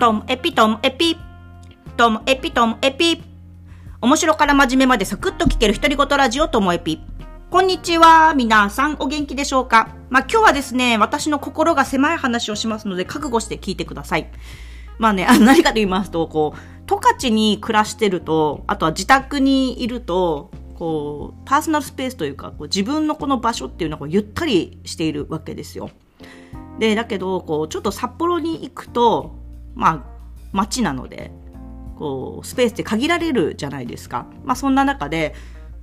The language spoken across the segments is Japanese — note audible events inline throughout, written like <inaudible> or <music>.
トムエピトムエピ。トムエピトムエピ。面白から真面目までサクッと聞ける独り言ラジオともエピ。こんにちは。皆さんお元気でしょうか？まあ、今日はですね、私の心が狭い話をしますので覚悟して聞いてください。まあね、あ何かと言いますと、こう、十勝に暮らしてると、あとは自宅にいると、こう、パーソナルスペースというか、こう自分のこの場所っていうのはこうゆったりしているわけですよ。で、だけど、こう、ちょっと札幌に行くと、まあ、街なので、こう、スペースって限られるじゃないですか。まあ、そんな中で、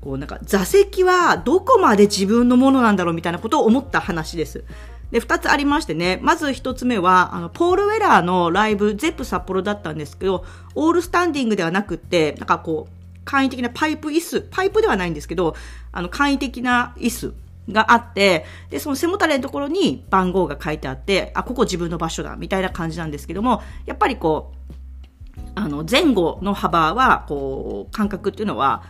こう、なんか、座席はどこまで自分のものなんだろうみたいなことを思った話です。で、二つありましてね、まず一つ目は、あの、ポール・ウェラーのライブ、ゼップ札幌だったんですけど、オールスタンディングではなくって、なんかこう、簡易的なパイプ椅子、パイプではないんですけど、あの、簡易的な椅子があって、で、その背もたれのところに番号が書いてあって、あ、ここ自分の場所だ、みたいな感じなんですけども、やっぱりこう、あの、前後の幅は、こう、感覚っていうのは、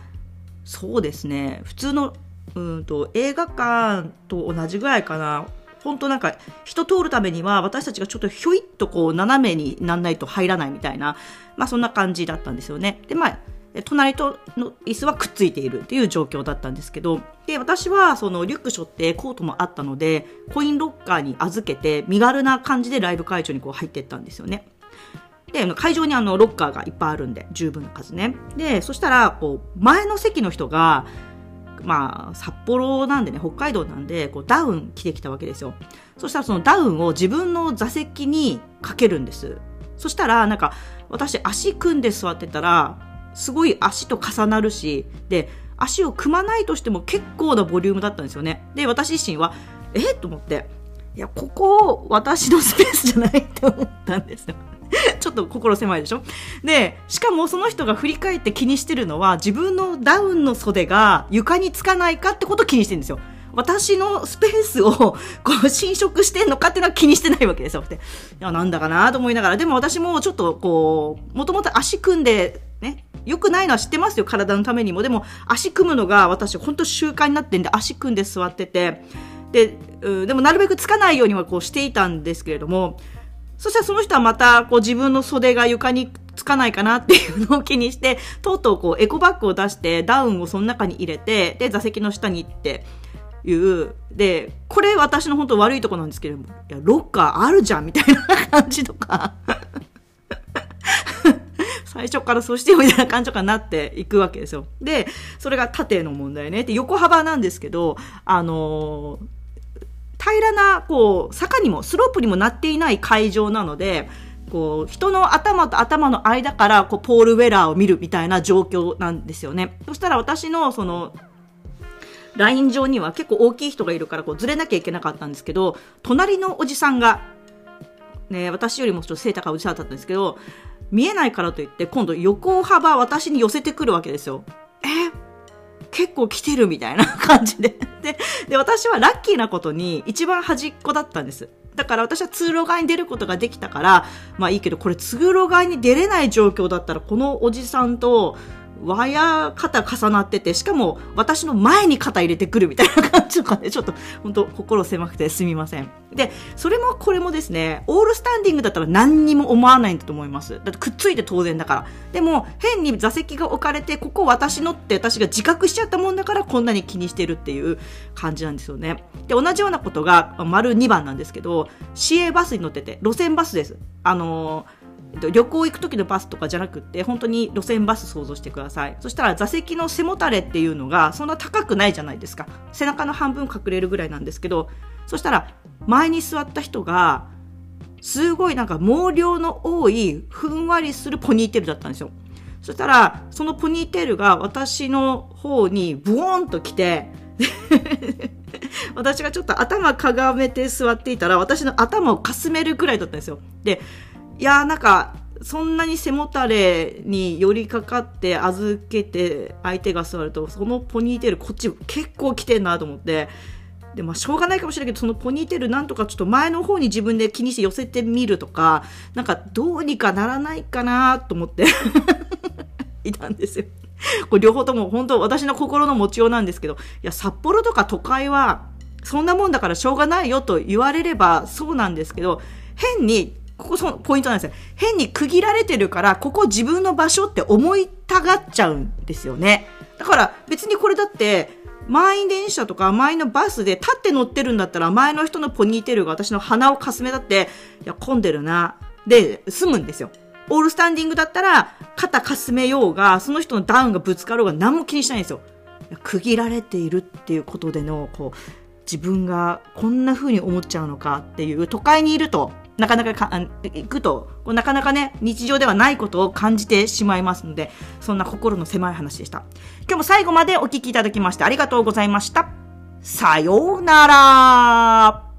そうですね、普通の、うんと、映画館と同じぐらいかな。本当なんか、人通るためには、私たちがちょっとひょいっとこう、斜めになんないと入らないみたいな、まあそんな感じだったんですよね。で、まあ、隣との椅子はくっついているっていう状況だったんですけど、で、私はそのリュック背負ってコートもあったので、コインロッカーに預けて身軽な感じでライブ会場にこう入っていったんですよね。で、会場にあのロッカーがいっぱいあるんで、十分な数ね。で、そしたら、こう、前の席の人が、まあ、札幌なんでね、北海道なんで、こう、ダウン着てきたわけですよ。そしたらそのダウンを自分の座席にかけるんです。そしたら、なんか、私足組んで座ってたら、すごい足と重なるし、で、足を組まないとしても結構なボリュームだったんですよね。で、私自身は、え？っと思って、いや、ここ、私のスペースじゃないって思ったんですよ。<laughs> ちょっと心狭いでしょ？で、しかもその人が振り返って気にしてるのは、自分のダウンの袖が床につかないかってことを気にしてるんですよ。私のスペースをこう侵食してんのかっていうのは気にしてないわけですよ。いや、なんだかなと思いながら、でも私もちょっとこう、もともと足組んで、良くないのは知ってますよ、体のためにも。でも、足組むのが私、本当習慣になってんで、足組んで座ってて、で、うでもなるべくつかないようにはこうしていたんですけれども、そしたらその人はまた、こう自分の袖が床につかないかなっていうのを気にして、とうとうこうエコバッグを出して、ダウンをその中に入れて、で、座席の下に行って、いう、で、これ私の本当悪いとこなんですけれども、いや、ロッカーあるじゃんみたいな感じとか。最初からそうしてよみたいな感じとかなっていくわけですよ。で、それが縦の問題ね。で、横幅なんですけど、あの、平らな、こう、坂にも、スロープにもなっていない会場なので、こう、人の頭と頭の間から、こう、ポールウェラーを見るみたいな状況なんですよね。そしたら私の、その、ライン上には結構大きい人がいるから、こう、ずれなきゃいけなかったんですけど、隣のおじさんが、ね、私よりもちょっと背高いおじさんだったんですけど、見えないからといって、今度横幅私に寄せてくるわけですよ。え結構来てるみたいな感じで。で、で、私はラッキーなことに一番端っこだったんです。だから私は通路側に出ることができたから、まあいいけど、これ通路側に出れない状況だったら、このおじさんとワイヤー肩重なってて、しかも私の前に肩入れてくるみたいな感じとかね、ちょっと本当心狭くてすみません。で、それもこれもですね、オールスタンディングだったら何にも思わないんだと思います。だってくっついて当然だから。でも、変に座席が置かれて、ここ私のって私が自覚しちゃったもんだからこんなに気にしてるっていう感じなんですよね。で、同じようなことが丸2番なんですけど、市営バスに乗ってて、路線バスです。あのー旅行行く時のバスとかじゃなくって本当に路線バス想像してください。そしたら座席の背もたれっていうのがそんな高くないじゃないですか。背中の半分隠れるぐらいなんですけどそしたら前に座った人がすごいなんか毛量の多いふんわりするポニーテールだったんですよ。そしたらそのポニーテールが私の方にブオーンと来て <laughs> 私がちょっと頭かがめて座っていたら私の頭をかすめるくらいだったんですよ。でいやーなんか、そんなに背もたれに寄りかかって預けて相手が座ると、そのポニーテールこっち結構来てんなと思って、で、まあ、しょうがないかもしれないけど、そのポニーテールなんとかちょっと前の方に自分で気にして寄せてみるとか、なんかどうにかならないかなと思って <laughs> いたんですよ。これ両方とも本当私の心の持ちようなんですけど、いや、札幌とか都会は、そんなもんだからしょうがないよと言われればそうなんですけど、変にここそのポイントなんですよ。変に区切られてるから、ここ自分の場所って思いたがっちゃうんですよね。だから別にこれだって、満員電車とか満員のバスで立って乗ってるんだったら前の人のポニーテールが私の鼻をかすめだって、いや、混んでるな。で、済むんですよ。オールスタンディングだったら、肩かすめようが、その人のダウンがぶつかろうが何も気にしないんですよ。区切られているっていうことでの、こう、自分がこんな風に思っちゃうのかっていう、都会にいると、なかなかか行くと、なかなかね、日常ではないことを感じてしまいますので、そんな心の狭い話でした。今日も最後までお聴きいただきましてありがとうございました。さようなら